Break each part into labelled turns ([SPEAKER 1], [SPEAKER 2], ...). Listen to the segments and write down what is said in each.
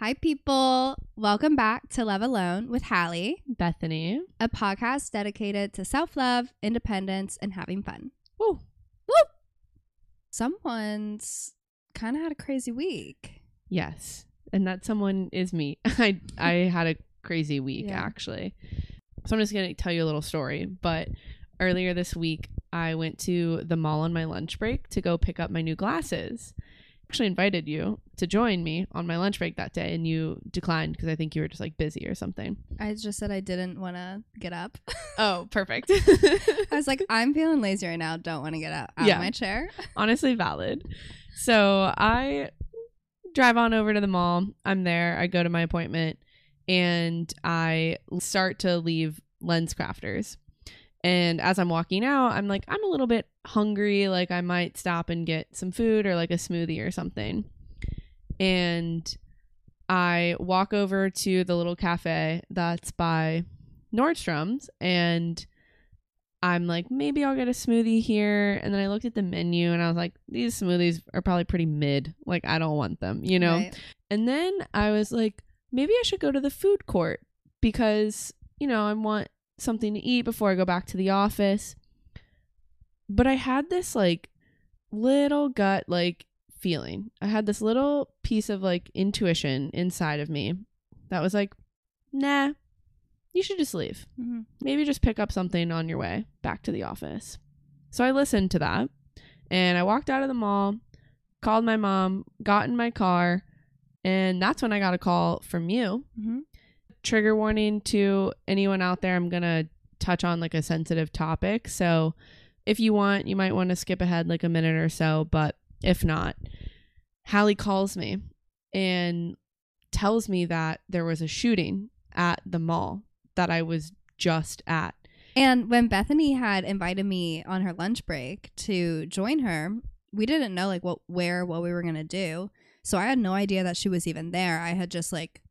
[SPEAKER 1] Hi, people. Welcome back to Love Alone with Hallie,
[SPEAKER 2] Bethany.
[SPEAKER 1] a podcast dedicated to self love, independence, and having fun.
[SPEAKER 2] Woo.
[SPEAKER 1] Someone's kind of had a crazy week.
[SPEAKER 2] Yes. And that someone is me. I I had a crazy week
[SPEAKER 1] Yeah.
[SPEAKER 2] actually. So I'm just going to tell you a little story, but earlier this week I went to the mall on my lunch break to go pick up my new glasses. Actually invited you to join me on my lunch break that day and you declined because I think you were just like busy or something.
[SPEAKER 1] I just said I didn't want to get up.
[SPEAKER 2] Oh, perfect.
[SPEAKER 1] I was like, I'm feeling lazy right now. Don't want to get out, out
[SPEAKER 2] Yeah.
[SPEAKER 1] of my chair.
[SPEAKER 2] honestly valid. So I drive on over to the mall. I'm there. I go to my appointment and I start to leave Lens Crafters. And as I'm walking out, I'm like, I'm a little bit hungry. Like, I might stop and get some food or like a smoothie or something. And I walk over to the little cafe that's by Nordstrom's and I'm like, maybe I'll get a smoothie here. And then I looked at the menu and I was like, these smoothies are probably pretty mid. Like, I don't want them, you know?
[SPEAKER 1] Right?
[SPEAKER 2] And then I was like, maybe I should go to the food court because, you know, I want something to eat before I go back to the office. But I had this like little gut like feeling. I had this little piece of like intuition inside of me that was like, nah, you should just leave
[SPEAKER 1] Mhm.
[SPEAKER 2] maybe just pick up something on your way back to the office. So I listened to that and I walked out of the mall, called my mom, got in my car, and that's when I got a call from you.
[SPEAKER 1] Mhm.
[SPEAKER 2] Trigger warning to anyone out there, I'm going to touch on like a sensitive topic. So if you want, you might want to skip ahead like a minute or so, but if not, Hallie calls me and tells me that there was a shooting at the mall that I was just at.
[SPEAKER 1] And when Bethany had invited me on her lunch break to join her, we didn't know like what where what we were going to do. So I had no idea that she was even there. I had just like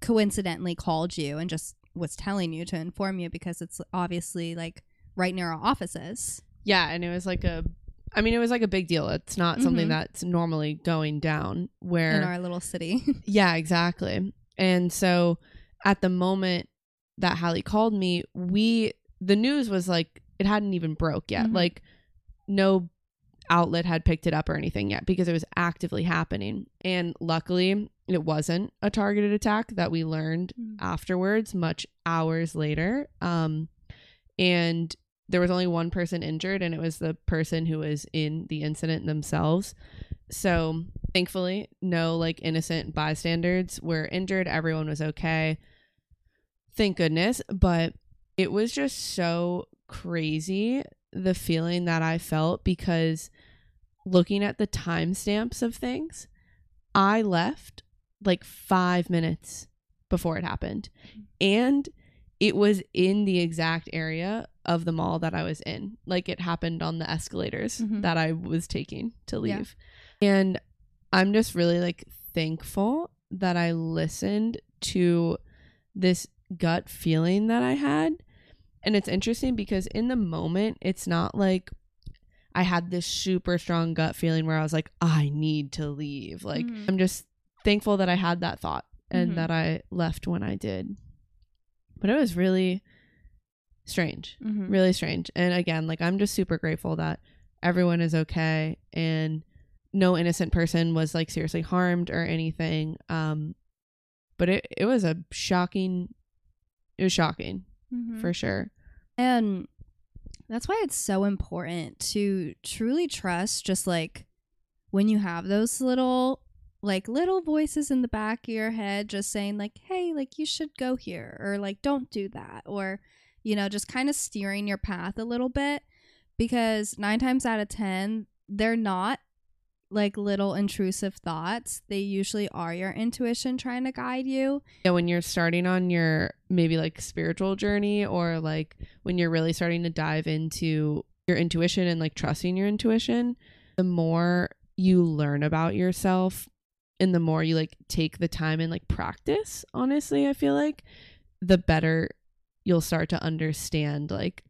[SPEAKER 1] coincidentally called you and just was telling you to inform you because it's obviously like right near our offices.
[SPEAKER 2] Yeah, and it was like a I mean it was like a big deal. It's not something
[SPEAKER 1] Mhm.
[SPEAKER 2] that's normally going down where
[SPEAKER 1] in our little city.
[SPEAKER 2] Yeah, exactly. And so at the moment that Hallie called me, we the news was like it hadn't even broke yet.
[SPEAKER 1] Mhm.
[SPEAKER 2] Like no outlet had picked it up or anything yet because it was actively happening. And luckily, it wasn't a targeted attack that we learned
[SPEAKER 1] Mm.
[SPEAKER 2] afterwards, much hours later. Um, and there was only one person injured, and it was the person who was in the incident themselves. So thankfully, no like innocent bystanders were injured. Everyone was okay. Thank goodness. But it was just so crazy the feeling that I felt because looking at the timestamps of things, I left like five minutes before it happened. And it was in the exact area of the mall that I was in. Like it happened on the escalators
[SPEAKER 1] Mhm.
[SPEAKER 2] that I was taking to
[SPEAKER 1] Yeah.
[SPEAKER 2] leave. And I'm just really like thankful that I listened to this gut feeling that I had. And it's interesting because in the moment, it's not like I had this super strong gut feeling where I was like, I need to leave. Like,
[SPEAKER 1] Mhm.
[SPEAKER 2] I'm just thankful that I had that thought and
[SPEAKER 1] Mhm.
[SPEAKER 2] that I left when I did. But it was really strange,
[SPEAKER 1] Mhm.
[SPEAKER 2] really strange. And again, like, I'm just super grateful that everyone is okay and no innocent person was like seriously harmed or anything. Um, but it, it was a shocking, it was shocking
[SPEAKER 1] Mhm.
[SPEAKER 2] for sure.
[SPEAKER 1] And that's why it's so important to truly trust just like when you have those little like little voices in the back of your head just saying like hey like you should go here or like don't do that or you know just kind of steering your path a little bit because 9 times out of 10 they're not like little intrusive thoughts they usually are your intuition trying to guide you.
[SPEAKER 2] Yeah, when you're starting on your maybe like spiritual journey or like when you're really starting to dive into your intuition and like trusting your intuition, the more you learn about yourself and the more you like take the time and like practice, honestly, I feel like the better you'll start to understand like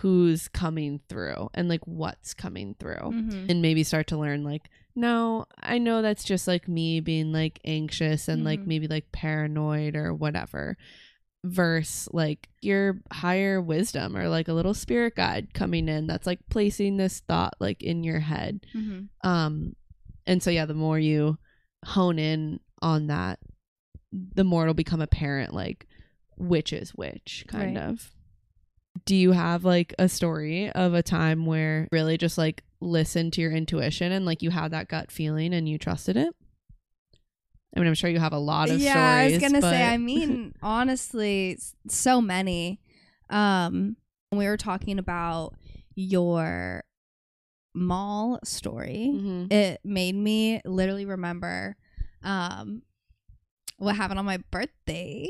[SPEAKER 2] who's coming through and like what's coming through
[SPEAKER 1] Mhm.
[SPEAKER 2] and maybe start to learn like no i know that's just like me being like anxious and like
[SPEAKER 1] Mhm.
[SPEAKER 2] maybe like paranoid or whatever verse like your higher wisdom or like a little spirit guide coming in that's like placing this thought like in your head
[SPEAKER 1] Mhm.
[SPEAKER 2] um and so yeah the more you hone in on that the more it'll become apparent like which is which kind
[SPEAKER 1] Right.
[SPEAKER 2] of do you have like a story of a time where really just like listened to your intuition and like you had that gut feeling and you trusted it i mean i'm sure you have a lot of
[SPEAKER 1] yeah,
[SPEAKER 2] stories
[SPEAKER 1] I was gonna
[SPEAKER 2] but-
[SPEAKER 1] say. I mean, honestly, so many. Um, when we were talking about your mall story,
[SPEAKER 2] Mhm.
[SPEAKER 1] it made me literally remember um what happened on my birthday.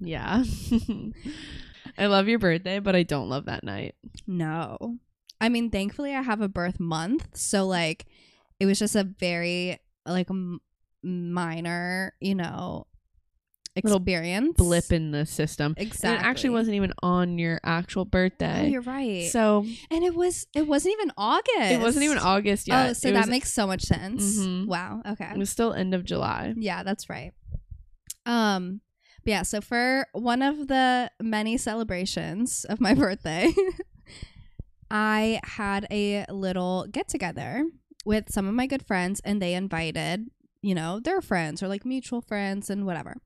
[SPEAKER 2] yeah i love your birthday but i don't love that night
[SPEAKER 1] No. I mean, thankfully I have a birth month, so like it was just a very like m- minor, you know,
[SPEAKER 2] Little
[SPEAKER 1] experience.
[SPEAKER 2] blip in the system
[SPEAKER 1] Exactly.
[SPEAKER 2] and it actually wasn't even on your actual
[SPEAKER 1] Oh,
[SPEAKER 2] birthday
[SPEAKER 1] you're right.
[SPEAKER 2] so
[SPEAKER 1] and it was it wasn't even August.
[SPEAKER 2] it wasn't even august yet
[SPEAKER 1] Oh, so
[SPEAKER 2] It
[SPEAKER 1] that
[SPEAKER 2] was-
[SPEAKER 1] makes so much sense.
[SPEAKER 2] Mhm.
[SPEAKER 1] Wow. Okay.
[SPEAKER 2] it was still end of july
[SPEAKER 1] Yeah, that's right. Um but yeah, so for one of the many celebrations of my birthday, I had a little get together with some of my good friends and they invited, you know, their friends or like mutual friends and whatever.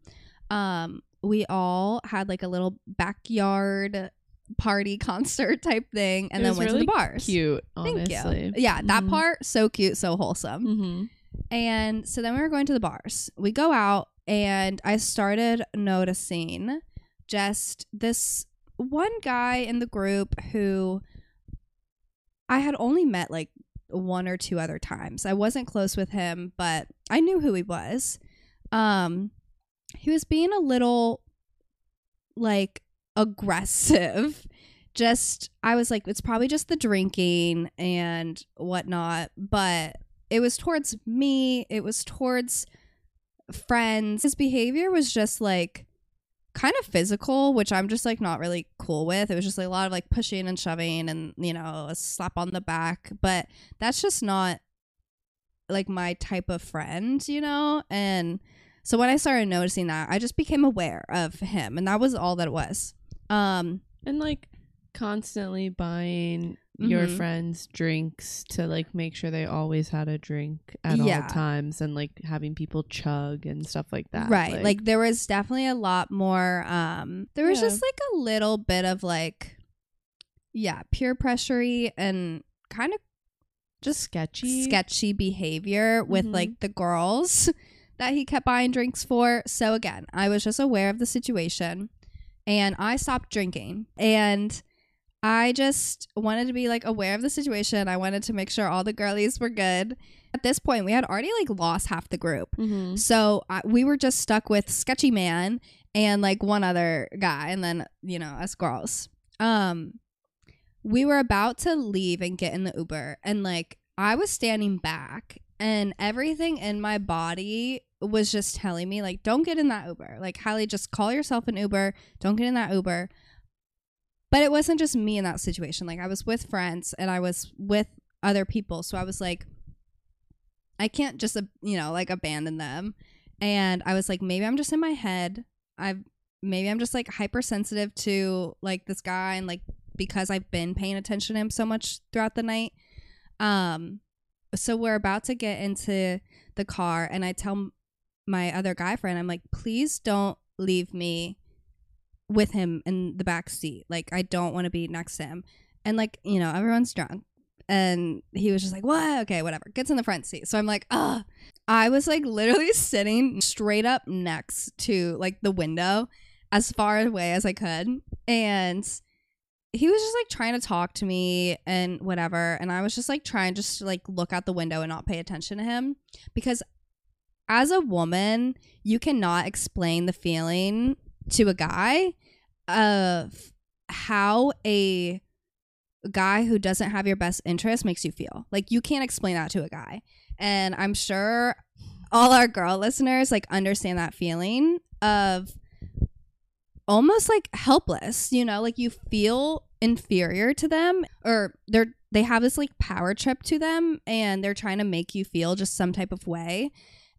[SPEAKER 1] Um we all had like a little backyard party concert type thing and
[SPEAKER 2] It
[SPEAKER 1] then went to the bars.
[SPEAKER 2] cute
[SPEAKER 1] Thank you. Yeah, that
[SPEAKER 2] Mhm.
[SPEAKER 1] part so cute, so wholesome.
[SPEAKER 2] mm-hmm.
[SPEAKER 1] And so then we were going to the bars. We go out, and I started noticing just this one guy in the group who I had only met like one or two other times. I wasn't close with him, but I knew who he was. Um, he was being a little like aggressive. Just, I was like, it's probably just the drinking and whatnot, but it was towards me, it was towards friends. His behavior was just like kind of physical, which I'm just like not really cool with. It was just like a lot of like pushing and shoving and, you know, a slap on the back, but that's just not like my type of friend, you know? And so when I started noticing that, I just became aware of him, and that was all that it was. Um,
[SPEAKER 2] and like constantly buying your
[SPEAKER 1] Mhm.
[SPEAKER 2] friends drinks to like make sure they always had a drink at
[SPEAKER 1] Yeah.
[SPEAKER 2] all times and like having people chug and stuff like that
[SPEAKER 1] right. Like, there was definitely a lot more um there was
[SPEAKER 2] Yeah.
[SPEAKER 1] just like a little bit of like yeah, peer pressury and kind of just
[SPEAKER 2] sketchy
[SPEAKER 1] sketchy behavior with
[SPEAKER 2] Mhm.
[SPEAKER 1] like the girls that he kept buying drinks for. So again, I was just aware of the situation and I stopped drinking and I just wanted to be like aware of the situation. I wanted to make sure all the girlies were good. At this point, we had already like lost half the group.
[SPEAKER 2] Mhm.
[SPEAKER 1] So I, we were just stuck with Sketchy Man and like one other guy, and then you know us girls. Um, we were about to leave and get in the Uber, and like I was standing back, and everything in my body was just telling me like, "Don't get in that Uber." Like Hallie, just call yourself an Uber. Don't get in that Uber. But it wasn't just me in that situation. Like I was with friends and I was with other people, so I was like. I can't just, you know, like abandon them. And I was like, maybe I'm just in my head. I've maybe I'm just like hypersensitive to like this guy and like because I've been paying attention to him so much throughout the night. Um so we're about to get into the car and I tell my other guy friend, I'm like, please don't leave me with him in the back seat. Like I don't want to be next to him. And like, you know, everyone's drunk. And he was just like, What? Okay, whatever. Gets in the front seat. So I'm like, ah. I was like literally sitting straight up next to like the window as far away as I could. And he was just like trying to talk to me and whatever. And I was just like trying just to like look out the window and not pay attention to him. Because as a woman, you cannot explain the feeling to a guy of how a guy who doesn't have your best interest makes you feel. Like you can't explain that to a guy. And I'm sure all our girl listeners like understand that feeling of almost like helpless, you know, like you feel inferior to them or they're they have this like power trip to them and they're trying to make you feel just some type of way.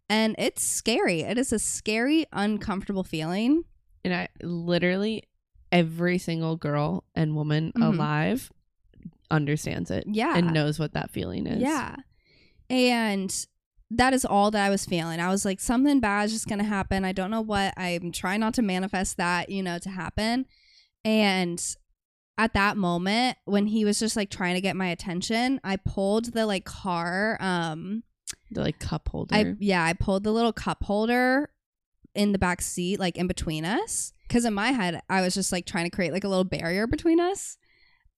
[SPEAKER 1] And it's scary. It is a scary, uncomfortable feeling.
[SPEAKER 2] And I literally every single girl and woman
[SPEAKER 1] Mhm.
[SPEAKER 2] alive understands it
[SPEAKER 1] Yeah.
[SPEAKER 2] and knows what that feeling is.
[SPEAKER 1] Yeah. And that is all that I was feeling. I was like, something bad is just going to happen. I don't know what. I'm trying not to manifest that, you know, to happen. And at that moment, when he was just like trying to get my attention, I pulled the like car. Um,
[SPEAKER 2] The like cup holder.
[SPEAKER 1] I, yeah, I pulled the little cup holder in the back seat, like in between us. Cause in my head, I was just like trying to create like a little barrier between us.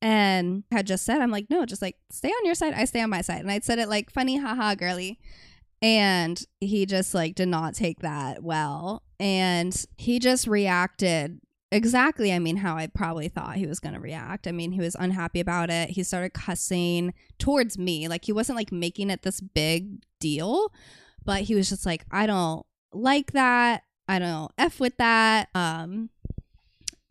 [SPEAKER 1] And I had just said, I'm like, no, just like stay on your side, I stay on my side. And I'd said it like funny, haha, girly. And he just like did not take that well. And he just reacted exactly, I mean, how I probably thought he was going to react. I mean, he was unhappy about it. He started cussing towards me. Like he wasn't like making it this big deal, but he was just like, I don't like that. I don't know, F with that. Um,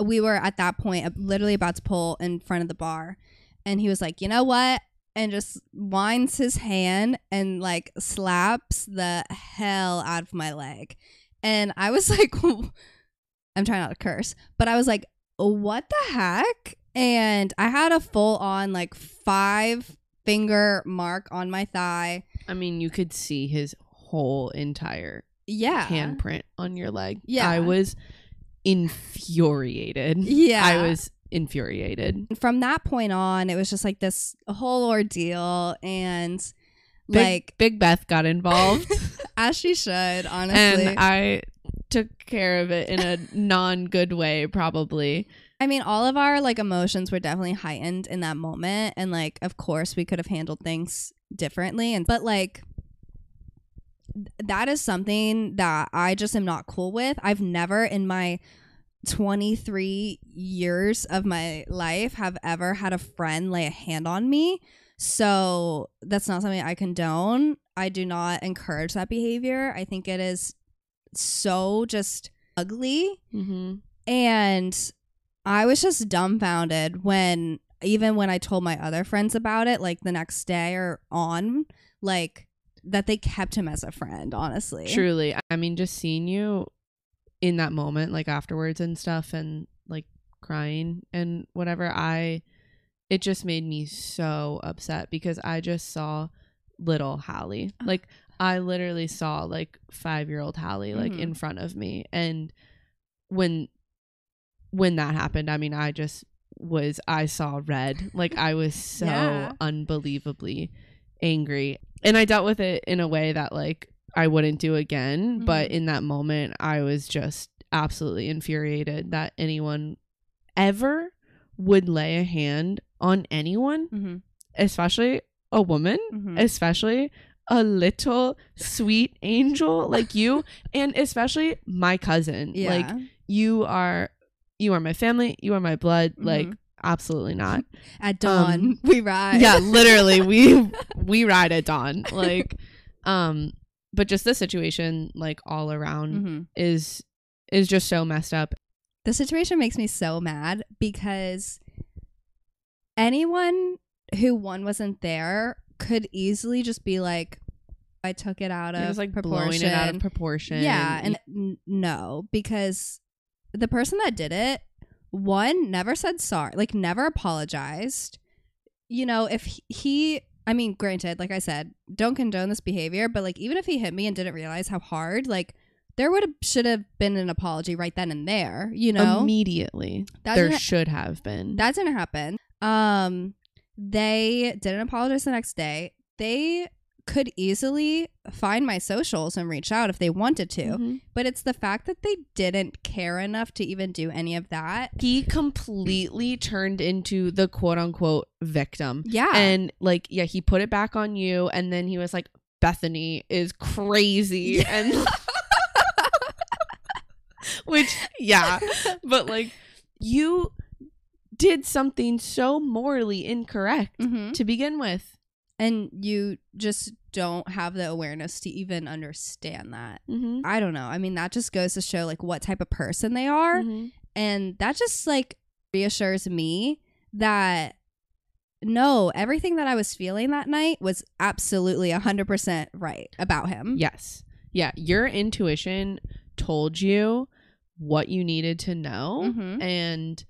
[SPEAKER 1] we were at that point literally about to pull in front of the bar and he was like you know what and just winds his hand and like slaps the hell out of my leg and i was like i'm trying not to curse but i was like what the heck and i had a full on like five finger mark on my thigh
[SPEAKER 2] I mean, you could see his whole entire
[SPEAKER 1] yeah
[SPEAKER 2] handprint on your leg.
[SPEAKER 1] Yeah.
[SPEAKER 2] I was infuriated.
[SPEAKER 1] yeah
[SPEAKER 2] I was infuriated.
[SPEAKER 1] from that point on it was just like this whole ordeal and
[SPEAKER 2] Big,
[SPEAKER 1] like
[SPEAKER 2] Big Beth got involved
[SPEAKER 1] as she should honestly
[SPEAKER 2] and I took care of it in a non good way, probably.
[SPEAKER 1] I mean, all of our like emotions were definitely heightened in that moment, and like, of course, we could have handled things differently. And but like, that is something that I just am not cool with. I've never in my 23 years of my life have ever had a friend lay a hand on me. So that's not something I condone. I do not encourage that behavior. I think it is so just ugly
[SPEAKER 2] Mm-hmm.
[SPEAKER 1] and I was just dumbfounded when even when I told my other friends about it, like the next day or on, like that they kept him as a friend, honestly.
[SPEAKER 2] Truly. I mean, just seeing you in that moment, like afterwards and stuff, and like crying and whatever, I, it just made me so upset because I just saw little Hallie. Like, I literally saw like five year old Hallie, like
[SPEAKER 1] Mhm.
[SPEAKER 2] in front of me. And when, when that happened, I mean, I just was, I saw red. Like, I was so
[SPEAKER 1] Yeah.
[SPEAKER 2] unbelievably angry. And I dealt with it in a way that like I wouldn't do again, but
[SPEAKER 1] Mhm.
[SPEAKER 2] in that moment I was just absolutely infuriated that anyone ever would lay a hand on anyone,
[SPEAKER 1] Mm-hmm.
[SPEAKER 2] especially a woman,
[SPEAKER 1] Mm-hmm.
[SPEAKER 2] especially a little sweet angel like you and especially my cousin.
[SPEAKER 1] Yeah.
[SPEAKER 2] Like you are you are my family, you are my blood, like
[SPEAKER 1] Mhm.
[SPEAKER 2] Absolutely not.
[SPEAKER 1] At dawn,
[SPEAKER 2] um,
[SPEAKER 1] we ride.
[SPEAKER 2] yeah literally we we ride at dawn like um but just this situation like all around
[SPEAKER 1] hmm
[SPEAKER 2] is is just so messed up
[SPEAKER 1] The situation makes me so mad because anyone who one wasn't there could easily just be like, I took it out of
[SPEAKER 2] just like
[SPEAKER 1] proportion.
[SPEAKER 2] blowing it out of proportion
[SPEAKER 1] Yeah, and n- no, because the person that did it, one never said sorry, like never apologized. You know, if he- I mean, granted, like I said, don't condone this behavior, but like even if he hit me and didn't realize how hard, like there would have should have been an apology right then and there. You know,
[SPEAKER 2] immediately
[SPEAKER 1] that
[SPEAKER 2] there
[SPEAKER 1] didn't,
[SPEAKER 2] should have been
[SPEAKER 1] that didn't happen. Um, they didn't apologize the next day. They could easily find my socials and reach out if they wanted to.
[SPEAKER 2] Mhm.
[SPEAKER 1] But it's the fact that they didn't care enough to even do any of that.
[SPEAKER 2] he completely turned into the quote unquote victim
[SPEAKER 1] Yeah.
[SPEAKER 2] and like yeah he put it back on you and then he was like bethany is crazy and which yeah but like you did something so morally incorrect
[SPEAKER 1] Mhm.
[SPEAKER 2] to begin with
[SPEAKER 1] And you just don't have the awareness to even understand that.
[SPEAKER 2] mm-hmm.
[SPEAKER 1] I don't know. I mean, that just goes to show like what type of person they are.
[SPEAKER 2] Mm-hmm.
[SPEAKER 1] And that just like reassures me that no, everything that I was feeling that night was absolutely 100% right about him.
[SPEAKER 2] Yes. Yeah. Your intuition told you what you needed to know
[SPEAKER 1] Mhm.
[SPEAKER 2] and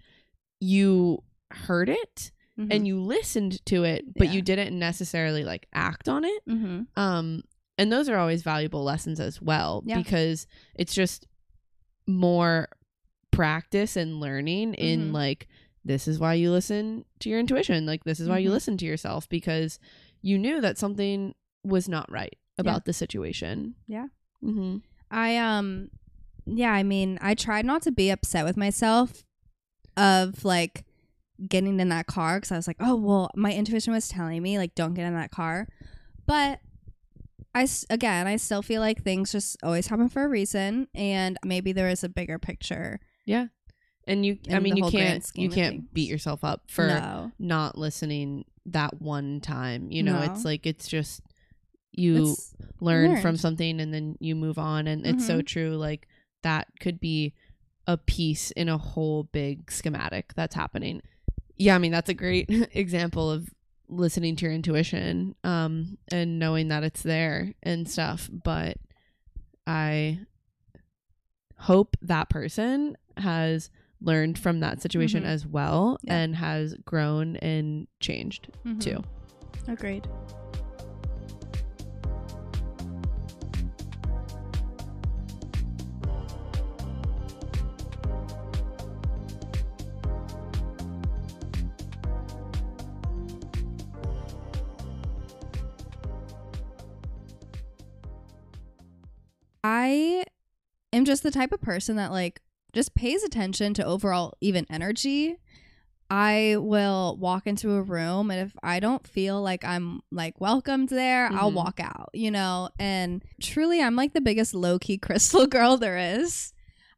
[SPEAKER 2] you heard it
[SPEAKER 1] Mhm.
[SPEAKER 2] and you listened to it, but
[SPEAKER 1] Yeah.
[SPEAKER 2] you didn't necessarily like act on it.
[SPEAKER 1] Mhm.
[SPEAKER 2] Um, and those are always valuable lessons as well
[SPEAKER 1] Yeah.
[SPEAKER 2] because it's just more practice and learning in
[SPEAKER 1] Mhm.
[SPEAKER 2] like this is why you listen to your intuition like this is why you
[SPEAKER 1] Mhm.
[SPEAKER 2] listen to yourself because you knew that something was not right about the situation
[SPEAKER 1] Yeah.
[SPEAKER 2] mm-hmm.
[SPEAKER 1] I um yeah, I mean, I tried not to be upset with myself of like getting in that car cuz I was like, "Oh, well, my intuition was telling me like don't get in that car." But I, again, I still feel like things just always happen for a reason and maybe there is a bigger picture. Yeah.
[SPEAKER 2] And you i mean you can't you can't
[SPEAKER 1] things.
[SPEAKER 2] beat yourself up for
[SPEAKER 1] no.
[SPEAKER 2] not listening that one time you know
[SPEAKER 1] No.
[SPEAKER 2] it's like it's just you
[SPEAKER 1] It's
[SPEAKER 2] learn from something and then you move on and it's so mm-hmm. true like that could be a piece in a whole big schematic that's happening yeah i mean that's a great example of listening to your intuition um and knowing that it's there and stuff but i hope that person has learned from that situation
[SPEAKER 1] Mhm.
[SPEAKER 2] as well
[SPEAKER 1] Yeah.
[SPEAKER 2] and has grown and changed
[SPEAKER 1] Mhm.
[SPEAKER 2] too
[SPEAKER 1] Agreed. I am just the type of person that like just pays attention to overall even energy. I will walk into a room and if I don't feel like I'm like welcomed there, I'll
[SPEAKER 2] Mhm.
[SPEAKER 1] walk out, you know? And truly I'm like the biggest low-key crystal girl there is.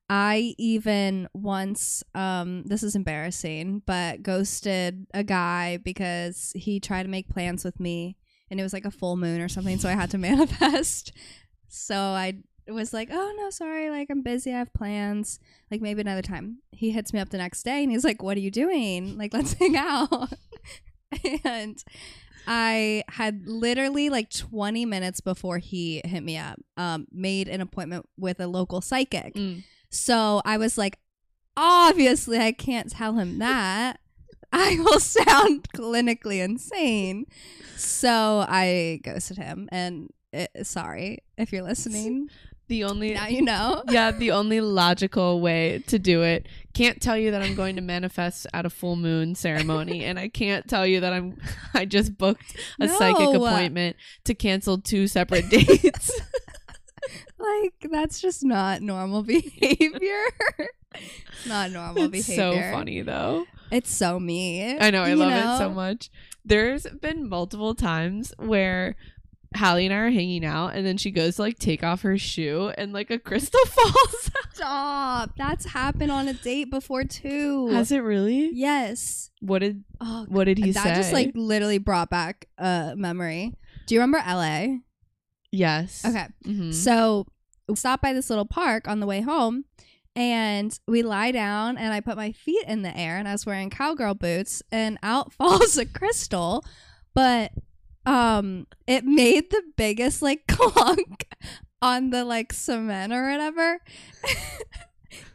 [SPEAKER 1] I even once um this is embarrassing, but ghosted a guy because he tried to make plans with me and it was like a full moon or something, so I had to manifest. So I was like, "Oh no, sorry, like I'm busy, I have plans. Like maybe another time." He hits me up the next day and he's like, "What are you doing? Like let's hang out." and I had literally like 20 minutes before he hit me up, um, made an appointment with a local psychic.
[SPEAKER 2] Mm.
[SPEAKER 1] So I was like, obviously, I can't tell him that. I will sound clinically insane. So I ghosted him. And uh sorry if you're listening.
[SPEAKER 2] The only
[SPEAKER 1] Now you know.
[SPEAKER 2] yeah, the only logical way to do it. Can't tell you that I'm going to manifest at a full moon ceremony, and I can't tell you that I'm. I just booked a psychic appointment to cancel two separate dates.
[SPEAKER 1] Like, that's just not normal behavior. not normal
[SPEAKER 2] it's
[SPEAKER 1] behavior.
[SPEAKER 2] so funny though.
[SPEAKER 1] It's so me.
[SPEAKER 2] I know, I
[SPEAKER 1] you
[SPEAKER 2] love it so much. There's been multiple times where Hallie and I are hanging out, and then she goes to like take off her shoe, and like a crystal falls.
[SPEAKER 1] Stop. That's happened on a date before too.
[SPEAKER 2] Has it really?
[SPEAKER 1] yes.
[SPEAKER 2] What did
[SPEAKER 1] Oh,
[SPEAKER 2] What did he
[SPEAKER 1] that
[SPEAKER 2] say?
[SPEAKER 1] That just like literally brought back a memory. Do you remember LA?
[SPEAKER 2] yes.
[SPEAKER 1] Okay.
[SPEAKER 2] Mhm.
[SPEAKER 1] So we stopped by this little park on the way home and we lie down and I put my feet in the air and I was wearing cowgirl boots and out falls a crystal. But um it made the biggest like clunk on the like cement or whatever.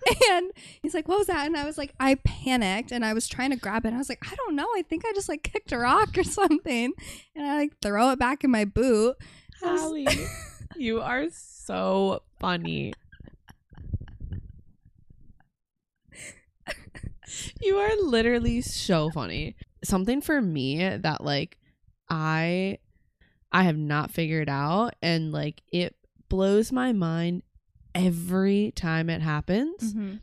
[SPEAKER 1] and he's like, What was that? And I was like, I panicked and I was trying to grab it. I was like, I don't know. I think I just like kicked a rock or something. And I like throw it back in my boot.
[SPEAKER 2] Hallie, you are so funny. you are literally so funny. Something for me that like I I have not figured out and like it blows my mind every time it happens
[SPEAKER 1] Mhm.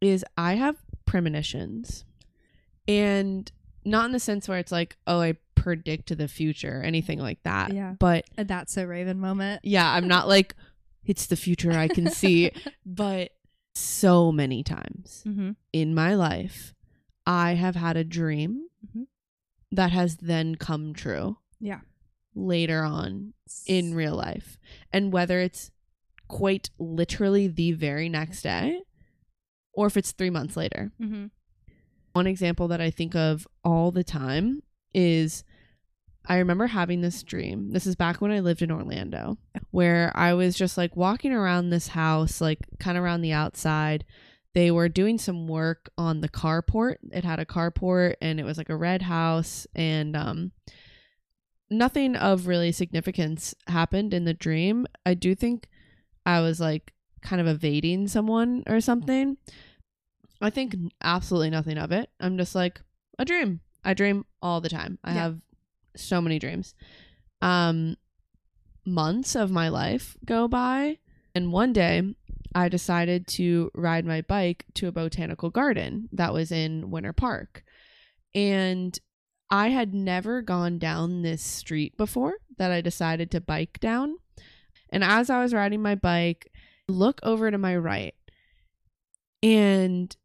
[SPEAKER 2] is I have premonitions. And not in the sense where it's like, oh, I predict the future, anything like that.
[SPEAKER 1] Yeah.
[SPEAKER 2] But
[SPEAKER 1] A That's a Raven moment.
[SPEAKER 2] yeah, I'm not like it's the future I can see, but so many times
[SPEAKER 1] Mm-hmm.
[SPEAKER 2] in my life, I have had a dream
[SPEAKER 1] Mhm.
[SPEAKER 2] That has then come true.
[SPEAKER 1] Yeah.
[SPEAKER 2] Later on in real life. And whether it's quite literally the very next day or if it's three months later.
[SPEAKER 1] Mm-hmm.
[SPEAKER 2] One example that I think of all the time is I remember having this dream. This is back when I lived in Orlando, where I was just like walking around this house, like kind of around the outside. They were doing some work on the carport. It had a carport and it was like a red house and um nothing of really significance happened in the dream. I do think I was like kind of evading someone or something. I think absolutely nothing of it. I'm just like a dream. I dream all the time. I
[SPEAKER 1] Yeah.
[SPEAKER 2] have so many dreams. Um months of my life go by and one day I decided to ride my bike to a botanical garden that was in Winter Park. And I had never gone down this street before that I decided to bike down. And as I was riding my bike, look over to my right and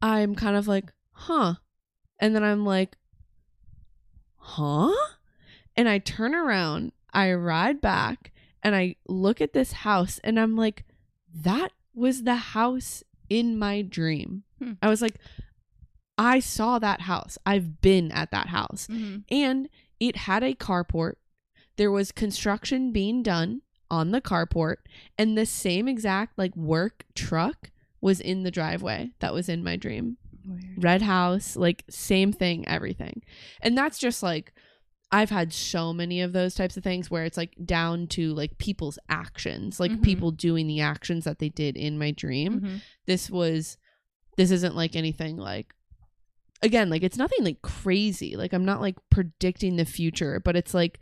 [SPEAKER 2] I'm kind of like, huh. And then I'm like, huh? And I turn around, I ride back, and I look at this house and I'm like, that was the house in my dream.
[SPEAKER 1] Hmm.
[SPEAKER 2] I was like, I saw that house. I've been at that house.
[SPEAKER 1] Mm-hmm.
[SPEAKER 2] And it had a carport. There was construction being done on the carport, and the same exact like work truck was in the driveway that was in my dream.
[SPEAKER 1] Weird.
[SPEAKER 2] Red house, like same thing, everything. And that's just like I've had so many of those types of things where it's like down to like people's actions, like
[SPEAKER 1] Mhm.
[SPEAKER 2] people doing the actions that they did in my dream
[SPEAKER 1] Mm-hmm.
[SPEAKER 2] this was this isn't like anything like again like it's nothing like crazy like i'm not like predicting the future but it's like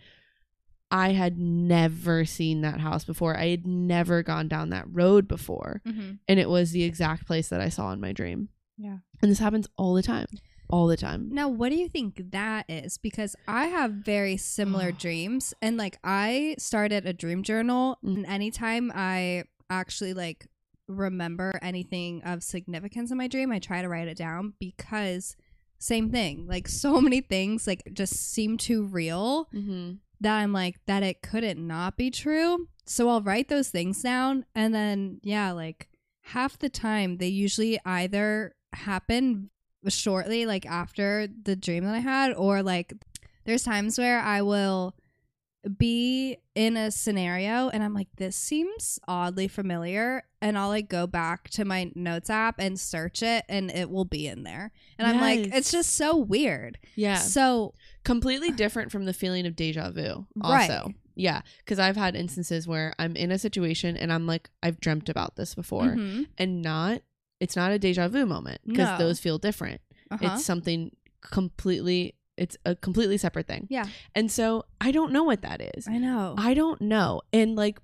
[SPEAKER 2] i had never seen that house before i had never gone down that road before
[SPEAKER 1] Mm-hmm.
[SPEAKER 2] and it was the exact place that i saw in my dream
[SPEAKER 1] Yeah.
[SPEAKER 2] and this happens all the time all the time
[SPEAKER 1] Now, what do you think that is? Because I have very similar dreams, and like I started a dream journal,
[SPEAKER 2] Mm.
[SPEAKER 1] and anytime I actually like remember anything of significance in my dream, I try to write it down because same thing, like so many things like just seem too real
[SPEAKER 2] mm-hmm.
[SPEAKER 1] that I'm like that it couldn't not be true. So I'll write those things down and then yeah, like half the time they usually either happen shortly like after the dream that I had or like there's times where I will be in a scenario and I'm like this seems oddly familiar and I'll like go back to my notes app and search it and it will be in there. And I'm like it's just so weird.
[SPEAKER 2] yeah
[SPEAKER 1] So
[SPEAKER 2] completely different from the feeling of deja vu also
[SPEAKER 1] Right.
[SPEAKER 2] yeah because i've had instances where i'm in a situation and i'm like i've dreamt about this before
[SPEAKER 1] mhm,
[SPEAKER 2] and not it's not a deja vu moment because
[SPEAKER 1] No.
[SPEAKER 2] those feel different
[SPEAKER 1] uh-huh.
[SPEAKER 2] it's something completely it's a completely separate thing
[SPEAKER 1] Yeah.
[SPEAKER 2] and so i don't know what that is
[SPEAKER 1] I know.
[SPEAKER 2] i don't know and like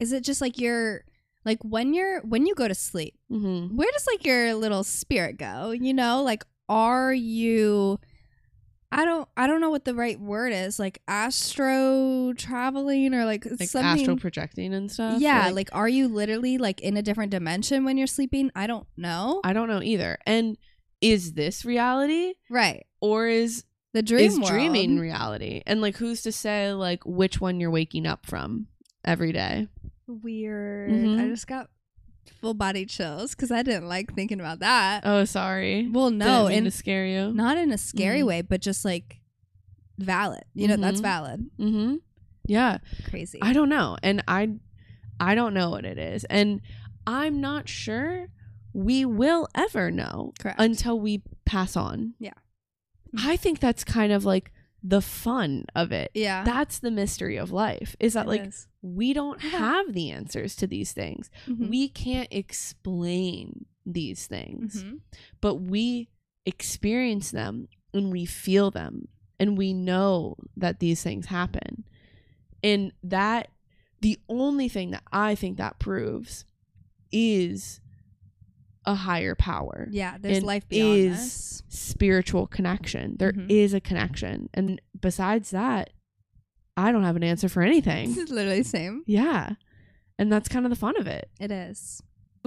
[SPEAKER 1] Is it just like your like when you're when you go to sleep,
[SPEAKER 2] mhm.
[SPEAKER 1] where does like your little spirit go? You know, like are you I don't I don't know what the right word is, like astro traveling or like,
[SPEAKER 2] like
[SPEAKER 1] something
[SPEAKER 2] astral projecting and stuff
[SPEAKER 1] Yeah, like, are you literally like in a different dimension when you're sleeping? I don't know.
[SPEAKER 2] i don't know either and is this reality
[SPEAKER 1] right.
[SPEAKER 2] or is
[SPEAKER 1] The dream
[SPEAKER 2] is
[SPEAKER 1] world.
[SPEAKER 2] dreaming reality and like who's to say like which one you're waking up from every day
[SPEAKER 1] weird.
[SPEAKER 2] Mhm.
[SPEAKER 1] I just got full body chills cuz I didn't like thinking about that.
[SPEAKER 2] oh sorry
[SPEAKER 1] well, no,
[SPEAKER 2] mean
[SPEAKER 1] and
[SPEAKER 2] scare you
[SPEAKER 1] not in a scary
[SPEAKER 2] Mhm.
[SPEAKER 1] way, but just like valid. You know, that's
[SPEAKER 2] Mhm.
[SPEAKER 1] valid.
[SPEAKER 2] mm-hmm yeah
[SPEAKER 1] Crazy.
[SPEAKER 2] I don't know. And I I don't know what it is. And I'm not sure we will ever know
[SPEAKER 1] Correct.
[SPEAKER 2] until we pass on.
[SPEAKER 1] Yeah.
[SPEAKER 2] I think that's kind of like the fun of it.
[SPEAKER 1] yeah.
[SPEAKER 2] That's the mystery of life. Is that
[SPEAKER 1] it
[SPEAKER 2] like
[SPEAKER 1] is.
[SPEAKER 2] we don't have the answers to these things.
[SPEAKER 1] Mhm.
[SPEAKER 2] We can't explain these things,
[SPEAKER 1] Mhm.
[SPEAKER 2] but we experience them and we feel them and we know that these things happen. And that the only thing that I think that proves is a higher power.
[SPEAKER 1] Yeah, there's life beyond
[SPEAKER 2] is-
[SPEAKER 1] this.
[SPEAKER 2] Spiritual connection. There is
[SPEAKER 1] Mhm.
[SPEAKER 2] a connection. And besides that, I don't have an answer for anything.
[SPEAKER 1] This is literally the same.
[SPEAKER 2] yeah. And that's kind of the fun of it.
[SPEAKER 1] It is.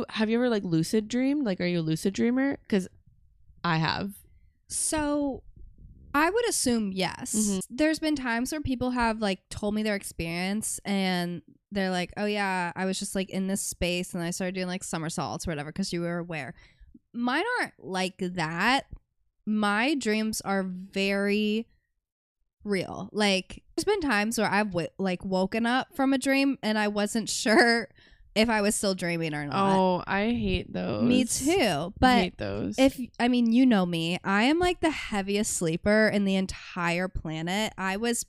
[SPEAKER 2] Have you ever like lucid dreamed? Like, are you a lucid dreamer? Because I have.
[SPEAKER 1] So I would assume yes.
[SPEAKER 2] Mhm.
[SPEAKER 1] There's been times where people have like told me their experience and they're like, oh yeah, I was just like in this space and I started doing like somersaults or whatever because you were aware. mine aren't like that. My dreams are very real. Like there's been times where I've w- like woken up from a dream and I wasn't sure if I was still dreaming or not.
[SPEAKER 2] Oh, I hate those.
[SPEAKER 1] Me too.
[SPEAKER 2] I
[SPEAKER 1] But
[SPEAKER 2] hate those.
[SPEAKER 1] if I mean, you know me, I am like the heaviest sleeper in the entire planet. I was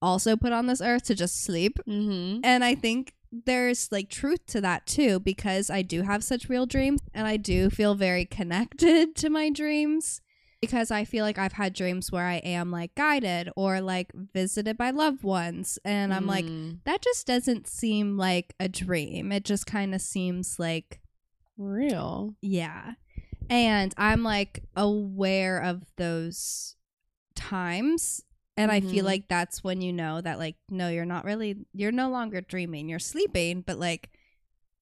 [SPEAKER 1] also put on this earth to just sleep.
[SPEAKER 2] mm-hmm.
[SPEAKER 1] And I think there's like truth to that too because I do have such real dreams and I do feel very connected to my dreams because I feel like I've had dreams where I am like guided or like visited by loved ones and I'm like
[SPEAKER 2] Mm.
[SPEAKER 1] that just doesn't seem like a dream. It just kind of seems like
[SPEAKER 2] real.
[SPEAKER 1] yeah. And I'm like aware of those times. And I feel
[SPEAKER 2] Mhm.
[SPEAKER 1] like that's when you know that, like, no, you're not really, you're no longer dreaming. You're sleeping, but like,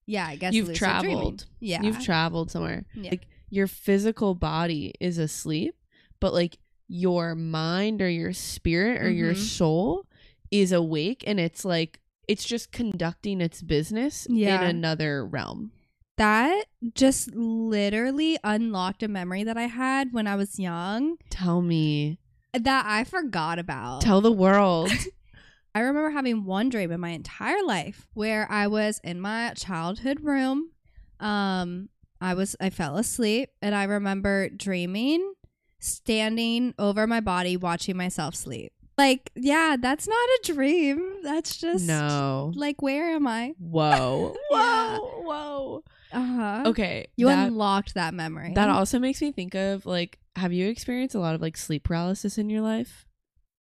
[SPEAKER 1] yeah, I guess
[SPEAKER 2] You've traveled.
[SPEAKER 1] Yeah.
[SPEAKER 2] You've traveled somewhere.
[SPEAKER 1] Yeah.
[SPEAKER 2] Like your physical body is asleep, but like your mind or your spirit or your
[SPEAKER 1] Mhm.
[SPEAKER 2] soul is awake and it's like it's just conducting its business
[SPEAKER 1] Yeah.
[SPEAKER 2] in another realm.
[SPEAKER 1] that just literally unlocked a memory that I had when I was young
[SPEAKER 2] Tell me.
[SPEAKER 1] That I forgot about.
[SPEAKER 2] Tell the world.
[SPEAKER 1] I remember having one dream in my entire life where I was in my childhood room. Um, I was I fell asleep and I remember dreaming standing over my body watching myself sleep. Like, yeah, that's not a dream. That's just
[SPEAKER 2] no.
[SPEAKER 1] like where am I?
[SPEAKER 2] Whoa.
[SPEAKER 1] Yeah.
[SPEAKER 2] Whoa. Whoa.
[SPEAKER 1] Uh-huh.
[SPEAKER 2] Okay.
[SPEAKER 1] You
[SPEAKER 2] that,
[SPEAKER 1] unlocked that memory.
[SPEAKER 2] that also makes me think of like have you experienced a lot of like sleep paralysis in your life?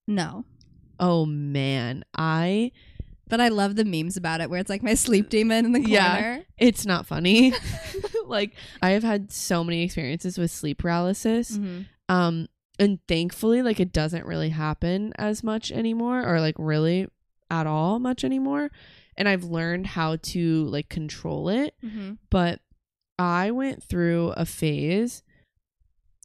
[SPEAKER 1] no.
[SPEAKER 2] Oh man. I
[SPEAKER 1] But I love the memes about it where it's like my sleep demon in the corner.
[SPEAKER 2] Yeah. it's not funny. like I have had so many experiences with sleep paralysis.
[SPEAKER 1] Mhm.
[SPEAKER 2] Um and thankfully like it doesn't really happen as much anymore or like really at all much anymore. And I've learned how to like control it,
[SPEAKER 1] Mhm.
[SPEAKER 2] but I went through a phase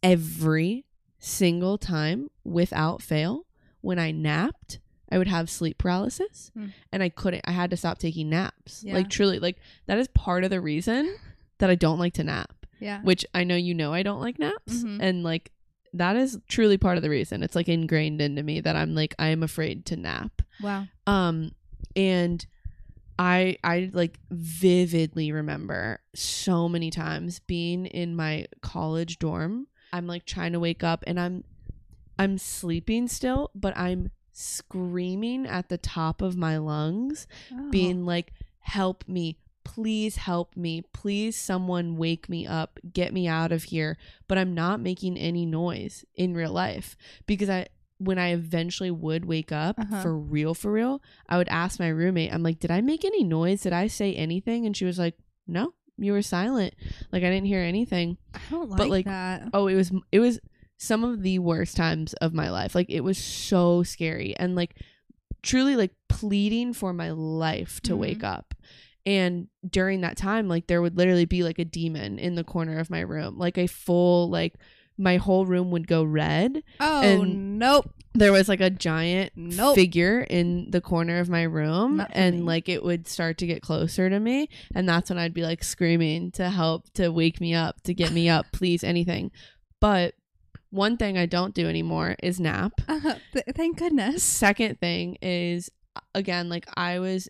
[SPEAKER 2] every single time without fail when I napped. I would have sleep paralysis
[SPEAKER 1] Hmm.
[SPEAKER 2] and I couldn't I had to stop taking naps.
[SPEAKER 1] Yeah.
[SPEAKER 2] Like truly like that is part of the reason that I don't like to nap,
[SPEAKER 1] Yeah.
[SPEAKER 2] which I know you know I don't like naps
[SPEAKER 1] Mhm.
[SPEAKER 2] and like that is truly part of the reason. It's like ingrained into me that I'm like I am afraid to nap.
[SPEAKER 1] Wow.
[SPEAKER 2] Um and I I like vividly remember so many times being in my college dorm. I'm like trying to wake up and I'm I'm sleeping still, but I'm screaming at the top of my lungs
[SPEAKER 1] Oh.
[SPEAKER 2] being like help me. Please help me. Please someone wake me up. Get me out of here. But i'm not making any noise in real life because i when i eventually would wake up
[SPEAKER 1] Uh-huh.
[SPEAKER 2] for real for real i would ask my roommate i'm like did i make any noise? Did i say anything? And she was like no you were silent. Like i didn't hear anything.
[SPEAKER 1] I don't like,
[SPEAKER 2] but, like,
[SPEAKER 1] that.
[SPEAKER 2] oh it was it was some of the worst times of my life. Like it was so scary and like truly like pleading for my life to
[SPEAKER 1] Mhm.
[SPEAKER 2] wake up. And during that time like there would literally be like a demon in the corner of my room. Like a full like my whole room would go red
[SPEAKER 1] Oh
[SPEAKER 2] and-
[SPEAKER 1] nope.
[SPEAKER 2] there was like a giant
[SPEAKER 1] Nope.
[SPEAKER 2] figure in the corner of my room
[SPEAKER 1] Not
[SPEAKER 2] and
[SPEAKER 1] me.
[SPEAKER 2] like it would start to get closer to me and that's when I'd be like screaming to help to wake me up to get me up please anything but one thing I don't do anymore is nap
[SPEAKER 1] Uh, th- thank goodness.
[SPEAKER 2] second thing is again like I was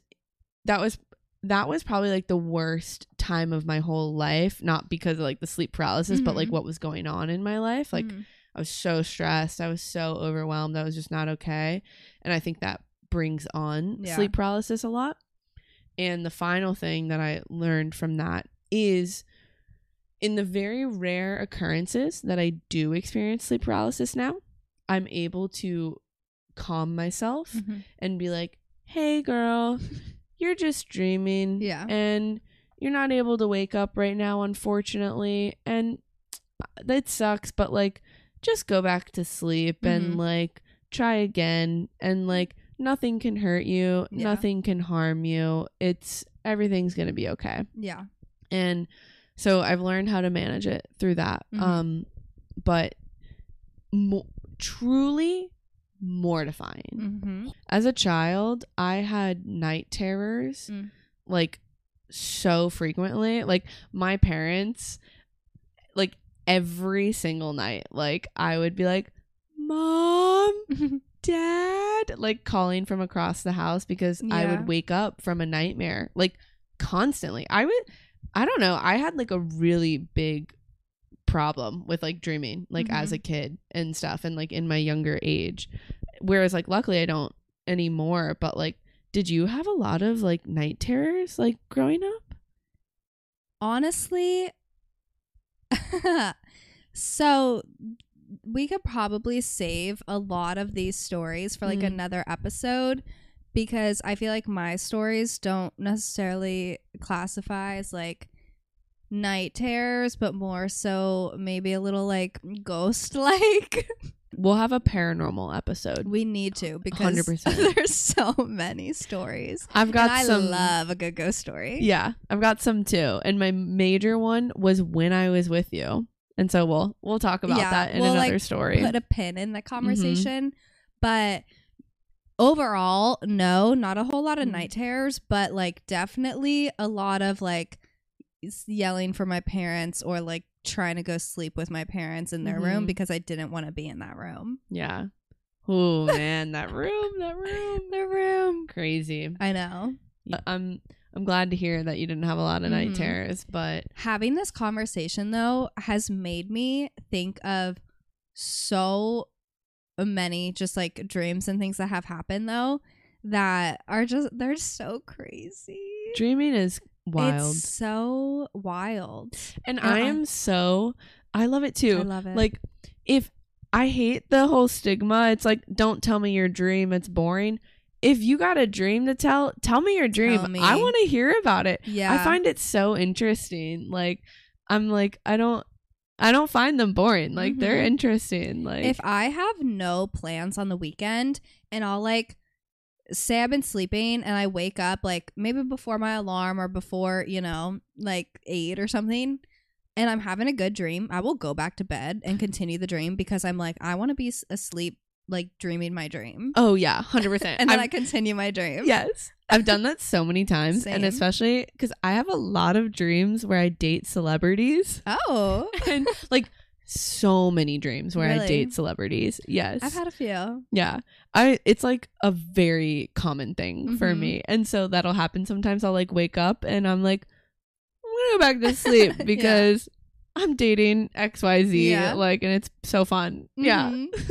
[SPEAKER 2] that was that was probably like the worst time of my whole life not because of like the sleep paralysis but like
[SPEAKER 1] Mhm.
[SPEAKER 2] what was going on in my life like
[SPEAKER 1] Mhm.
[SPEAKER 2] I was so stressed. I was so overwhelmed. I was just not okay. And I think that brings on
[SPEAKER 1] Yeah.
[SPEAKER 2] sleep paralysis a lot. And the final thing that I learned from that is in the very rare occurrences that I do experience sleep paralysis now, I'm able to calm myself
[SPEAKER 1] Mhm.
[SPEAKER 2] and be like, hey, girl, you're just dreaming.
[SPEAKER 1] Yeah.
[SPEAKER 2] And you're not able to wake up right now, unfortunately. And that sucks, but like, just go back to sleep
[SPEAKER 1] Mhm.
[SPEAKER 2] and like try again. And like, nothing can hurt you,
[SPEAKER 1] Yeah.
[SPEAKER 2] nothing can harm you. It's everything's going to be okay.
[SPEAKER 1] Yeah.
[SPEAKER 2] And so I've learned how to manage it through that.
[SPEAKER 1] Mhm.
[SPEAKER 2] Um, but mo- truly mortifying
[SPEAKER 1] Mm-hmm.
[SPEAKER 2] as a child, I had night terrors
[SPEAKER 1] Mm.
[SPEAKER 2] like so frequently. Like my parents like every single night. Like I would be like, "Mom, Dad," like calling from across the house because I would wake up from a nightmare like constantly. I would I don't know, I had like a really big problem with like dreaming like as
[SPEAKER 1] Mhm.
[SPEAKER 2] a kid and stuff and like in my younger age. Whereas like luckily I don't anymore, but like did you have a lot of like night terrors like growing up?
[SPEAKER 1] Honestly, so we could probably save a lot of these stories for like
[SPEAKER 2] Mm.
[SPEAKER 1] another episode because I feel like my stories don't necessarily classify as like night terrors, but more so maybe a little like ghost like.
[SPEAKER 2] We'll have a paranormal episode.
[SPEAKER 1] we need to because
[SPEAKER 2] 100%.
[SPEAKER 1] there's so many stories.
[SPEAKER 2] I've got
[SPEAKER 1] and I
[SPEAKER 2] some
[SPEAKER 1] love a good ghost story.
[SPEAKER 2] Yeah, I've got some too. And my major one was when I was with you. And so we'll we'll talk about
[SPEAKER 1] Yeah,
[SPEAKER 2] that in
[SPEAKER 1] we'll,
[SPEAKER 2] another
[SPEAKER 1] like,
[SPEAKER 2] story.
[SPEAKER 1] put a pin in the
[SPEAKER 2] Mm-hmm.
[SPEAKER 1] conversation. But overall, no, not a whole lot of
[SPEAKER 2] Mhm.
[SPEAKER 1] night terrors, but like definitely a lot of like yelling for my parents or like trying to go sleep with my parents in their room
[SPEAKER 2] Mhm.
[SPEAKER 1] because I didn't want to be in that room.
[SPEAKER 2] yeah. Oh man, that room, that room.
[SPEAKER 1] The room.
[SPEAKER 2] Crazy.
[SPEAKER 1] I know.
[SPEAKER 2] I'm I'm glad to hear that you didn't have a lot of night
[SPEAKER 1] Mhm.
[SPEAKER 2] terrors, but
[SPEAKER 1] Having this conversation though has made me think of so many just like dreams and things that have happened though that are just they're so crazy.
[SPEAKER 2] dreaming is wild.
[SPEAKER 1] It's so wild.
[SPEAKER 2] and
[SPEAKER 1] uh-uh.
[SPEAKER 2] I am so I love it too.
[SPEAKER 1] I love it.
[SPEAKER 2] Like if I hate the whole stigma, it's like don't tell me your dream, it's boring. If you got a dream to tell, tell me your dream.
[SPEAKER 1] Me.
[SPEAKER 2] I want to hear about it.
[SPEAKER 1] yeah,
[SPEAKER 2] I find it so interesting. Like I'm like I don't I don't find them boring. Like they're
[SPEAKER 1] Mhm.
[SPEAKER 2] interesting. Like
[SPEAKER 1] if I have no plans on the weekend and I'll like say I've been sleeping and I wake up like maybe before my alarm or before, you know, like eight or something, and I'm having a good dream, I will go back to bed and continue the dream because I'm like, I want to be asleep, like dreaming my dream.
[SPEAKER 2] oh yeah, hundred percent.
[SPEAKER 1] and then I continue my dream.
[SPEAKER 2] yes, I've done that so many times, and especially because I have a lot of dreams where I date celebrities,
[SPEAKER 1] Oh,
[SPEAKER 2] and like so many dreams where I date celebrities. Yes,
[SPEAKER 1] I've had a few.
[SPEAKER 2] Yeah. I it's like a very common thing for
[SPEAKER 1] Mhm.
[SPEAKER 2] me. And so that'll happen sometimes I'll like wake up and I'm like I'm going to go back to sleep
[SPEAKER 1] Yeah.
[SPEAKER 2] because I'm dating XYZ
[SPEAKER 1] Yeah.
[SPEAKER 2] like and it's so fun. Yeah.
[SPEAKER 1] Mhm.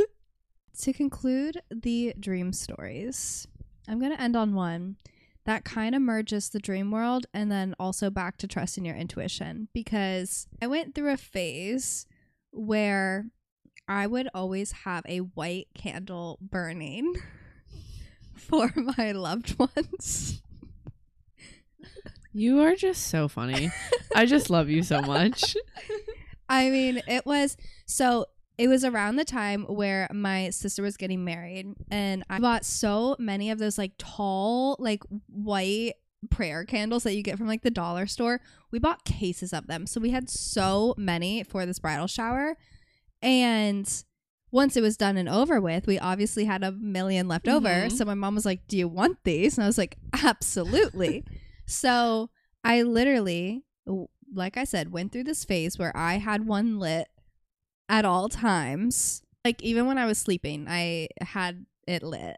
[SPEAKER 1] to conclude the dream stories, I'm going to end on one that kind of merges the dream world and then also back to trusting your intuition because I went through a phase where I would always have a white candle burning for my loved ones.
[SPEAKER 2] You are just so funny. I just love you so much.
[SPEAKER 1] I mean, it was so it was around the time where my sister was getting married and I bought so many of those like tall like white prayer candles that you get from like the dollar store. We bought cases of them. So we had so many for this bridal shower and once it was done and over with, we obviously had a million left over.
[SPEAKER 2] Mhm.
[SPEAKER 1] So my mom was like, "Do you want these?" And I was like, "Absolutely." so I literally like I said, went through this phase where I had one lit at all times. Like even when I was sleeping, I had it lit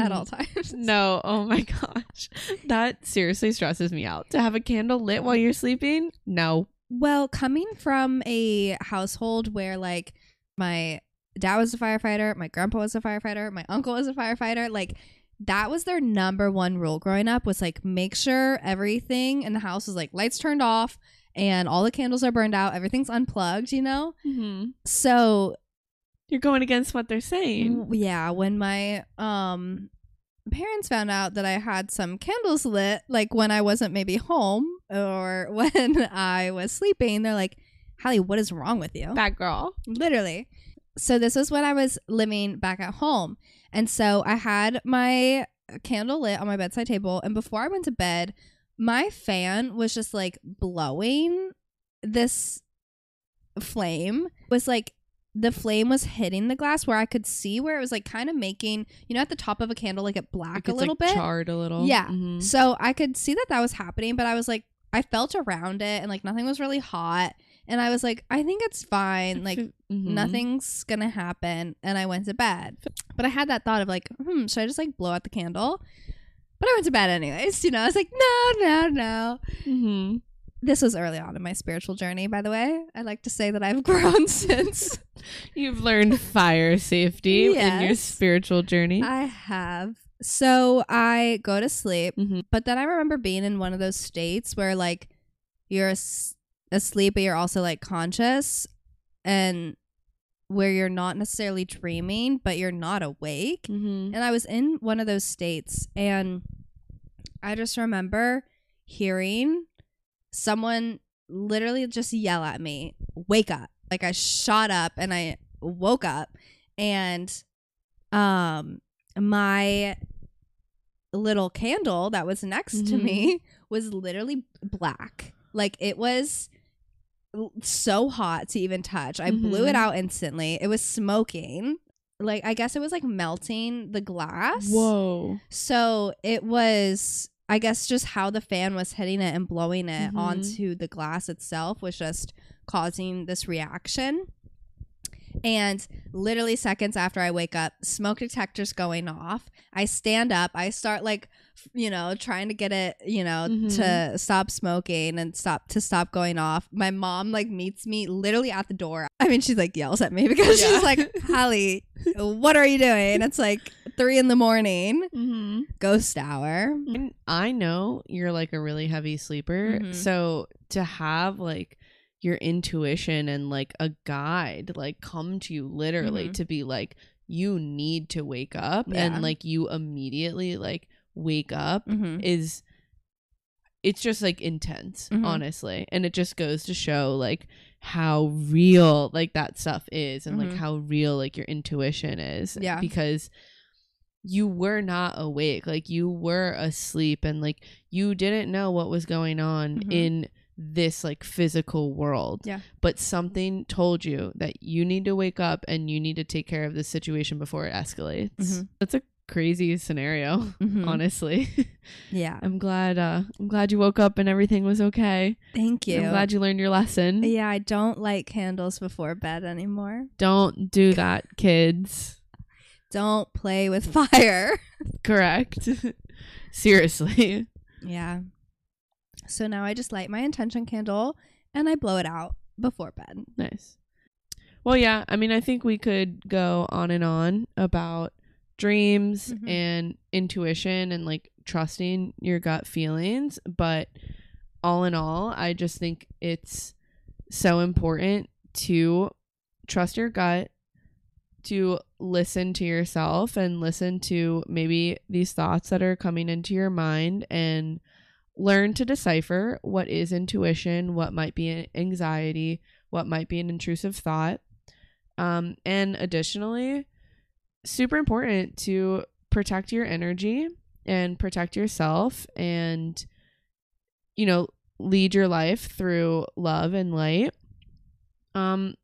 [SPEAKER 1] at all times.
[SPEAKER 2] No, oh my gosh. That seriously stresses me out. To have a candle lit while you're sleeping? No.
[SPEAKER 1] Well, coming from a household where like my dad was a firefighter, my grandpa was a firefighter, my uncle was a firefighter, like that was their number one rule growing up was like make sure everything in the house is like lights turned off and all the candles are burned out, everything's unplugged, you know?
[SPEAKER 2] Mm-hmm.
[SPEAKER 1] So
[SPEAKER 2] You're going against what they're saying.
[SPEAKER 1] Yeah when my um parents found out that i had some candles lit like when i wasn't maybe home or when i was sleeping they're like hallie what is wrong with you
[SPEAKER 2] Bad girl.
[SPEAKER 1] literally so this was when i was living back at home and so i had my candle lit on my bedside table and before i went to bed my fan was just like blowing this flame was like the flame was hitting the glass where I could see where it was like kind of making, you know, at the top of a candle, like it black a little
[SPEAKER 2] like,
[SPEAKER 1] bit.
[SPEAKER 2] charred a little.
[SPEAKER 1] Yeah.
[SPEAKER 2] Mhm.
[SPEAKER 1] So I could see that that was happening, but I was like, I felt around it and like nothing was really hot. And I was like, I think it's fine. Like,
[SPEAKER 2] Mhm.
[SPEAKER 1] nothing's gonna happen. And I went to bed. But I had that thought of like, hmm, should I just like blow out the candle? But I went to bed anyways. You know, I was like, no, no, no.
[SPEAKER 2] Mhm.
[SPEAKER 1] This was early on in my spiritual journey, by the way. I like to say that I've grown since.
[SPEAKER 2] You've learned fire safety in your spiritual journey.
[SPEAKER 1] I have. So I go to sleep,
[SPEAKER 2] Mhm.
[SPEAKER 1] but then I remember being in one of those states where like you're as- asleep, but you're also like conscious, and where you're not necessarily dreaming, but you're not awake.
[SPEAKER 2] Mhm.
[SPEAKER 1] And I was in one of those states, and I just remember hearing someone literally just yell at me, Wake up. Like I shot up and I woke up, and um, my little candle that was next to
[SPEAKER 2] Mhm.
[SPEAKER 1] me was literally black. Like it was so hot to even touch. I blew it
[SPEAKER 2] Mhm.
[SPEAKER 1] out instantly. It was smoking. Like I guess it was like melting the glass.
[SPEAKER 2] Whoa.
[SPEAKER 1] So it was I guess just how the fan was hitting it and blowing it
[SPEAKER 2] Mhm.
[SPEAKER 1] onto the glass itself was just causing this reaction. And literally seconds after I wake up, smoke detector's going off. I stand up. I start like, you know, trying to get it, you know,
[SPEAKER 2] Mhm.
[SPEAKER 1] to stop smoking and stop to stop going off. My mom like meets me literally at the door. I mean, she's like yells at me because
[SPEAKER 2] Yeah.
[SPEAKER 1] she's like, Hallie, what are you doing? It's like three in the morning.
[SPEAKER 2] Mm-hmm.
[SPEAKER 1] Ghost hour.
[SPEAKER 2] And I know you're like a really heavy sleeper.
[SPEAKER 1] Mhm.
[SPEAKER 2] So to have like your intuition and like a guide like come to you literally
[SPEAKER 1] Mhm.
[SPEAKER 2] to be like, you need to wake up
[SPEAKER 1] Yeah.
[SPEAKER 2] and like you immediately like wake up
[SPEAKER 1] Mm-hmm.
[SPEAKER 2] is it's just like intense,
[SPEAKER 1] Mhm.
[SPEAKER 2] honestly. And it just goes to show like how real like that stuff is and
[SPEAKER 1] Mhm.
[SPEAKER 2] like how real like your intuition is.
[SPEAKER 1] Yeah.
[SPEAKER 2] Because you were not awake. Like you were asleep and like you didn't know what was going on
[SPEAKER 1] Mhm.
[SPEAKER 2] in this like physical world.
[SPEAKER 1] Yeah.
[SPEAKER 2] But something told you that you need to wake up and you need to take care of this situation before it escalates.
[SPEAKER 1] Mhm.
[SPEAKER 2] That's a crazy scenario,
[SPEAKER 1] Mhm.
[SPEAKER 2] honestly.
[SPEAKER 1] Yeah.
[SPEAKER 2] I'm glad uh I'm glad you woke up and everything was okay.
[SPEAKER 1] Thank you.
[SPEAKER 2] I'm glad you learned your lesson.
[SPEAKER 1] yeah, I don't light candles before bed anymore.
[SPEAKER 2] Don't do that, kids.
[SPEAKER 1] Don't play with fire.
[SPEAKER 2] Correct. Seriously.
[SPEAKER 1] Yeah. So now I just light my intention candle and I blow it out before bed.
[SPEAKER 2] Nice. Well, yeah, I mean, I think we could go on and on about dreams
[SPEAKER 1] Mhm.
[SPEAKER 2] and intuition and like trusting your gut feelings, but all in all, I just think it's so important to trust your gut, to listen to yourself and listen to maybe these thoughts that are coming into your mind and learn to decipher what is intuition, what might be anxiety, what might be an intrusive thought. Um, and additionally, super important to protect your energy and protect yourself and, you know, lead your life through love and light. Um,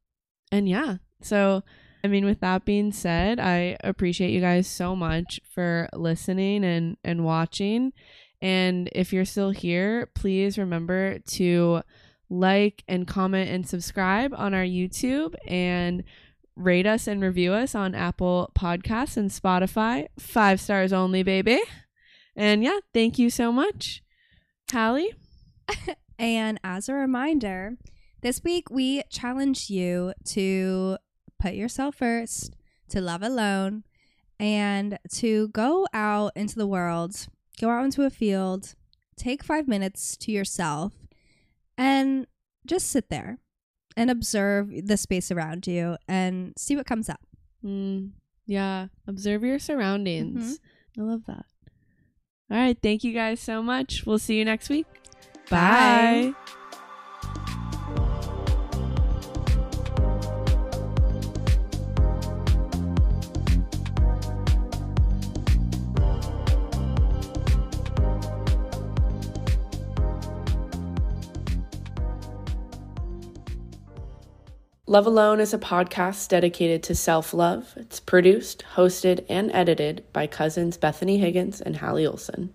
[SPEAKER 2] and yeah, so I mean, with that being said, I appreciate you guys so much for listening and and watching. And if you're still here, please remember to like and comment and subscribe on our YouTube and rate us and review us on Apple Podcasts and Spotify. Five stars only, baby. And yeah, thank you so much. Hallie?
[SPEAKER 1] And as a reminder, this week we challenge you to put yourself first, to love alone, and to go out into the world, go out into a field, take five minutes to yourself, and just sit there and observe the space around you and see what comes up.
[SPEAKER 2] Mm, yeah, observe your surroundings. I love that. All right, thank you guys so much. We'll see you next week.
[SPEAKER 1] Bye.
[SPEAKER 2] Bye. Love Alone is a podcast dedicated to self love. It's produced, hosted, and edited by cousins Bethany Higgins and Hallie Olson.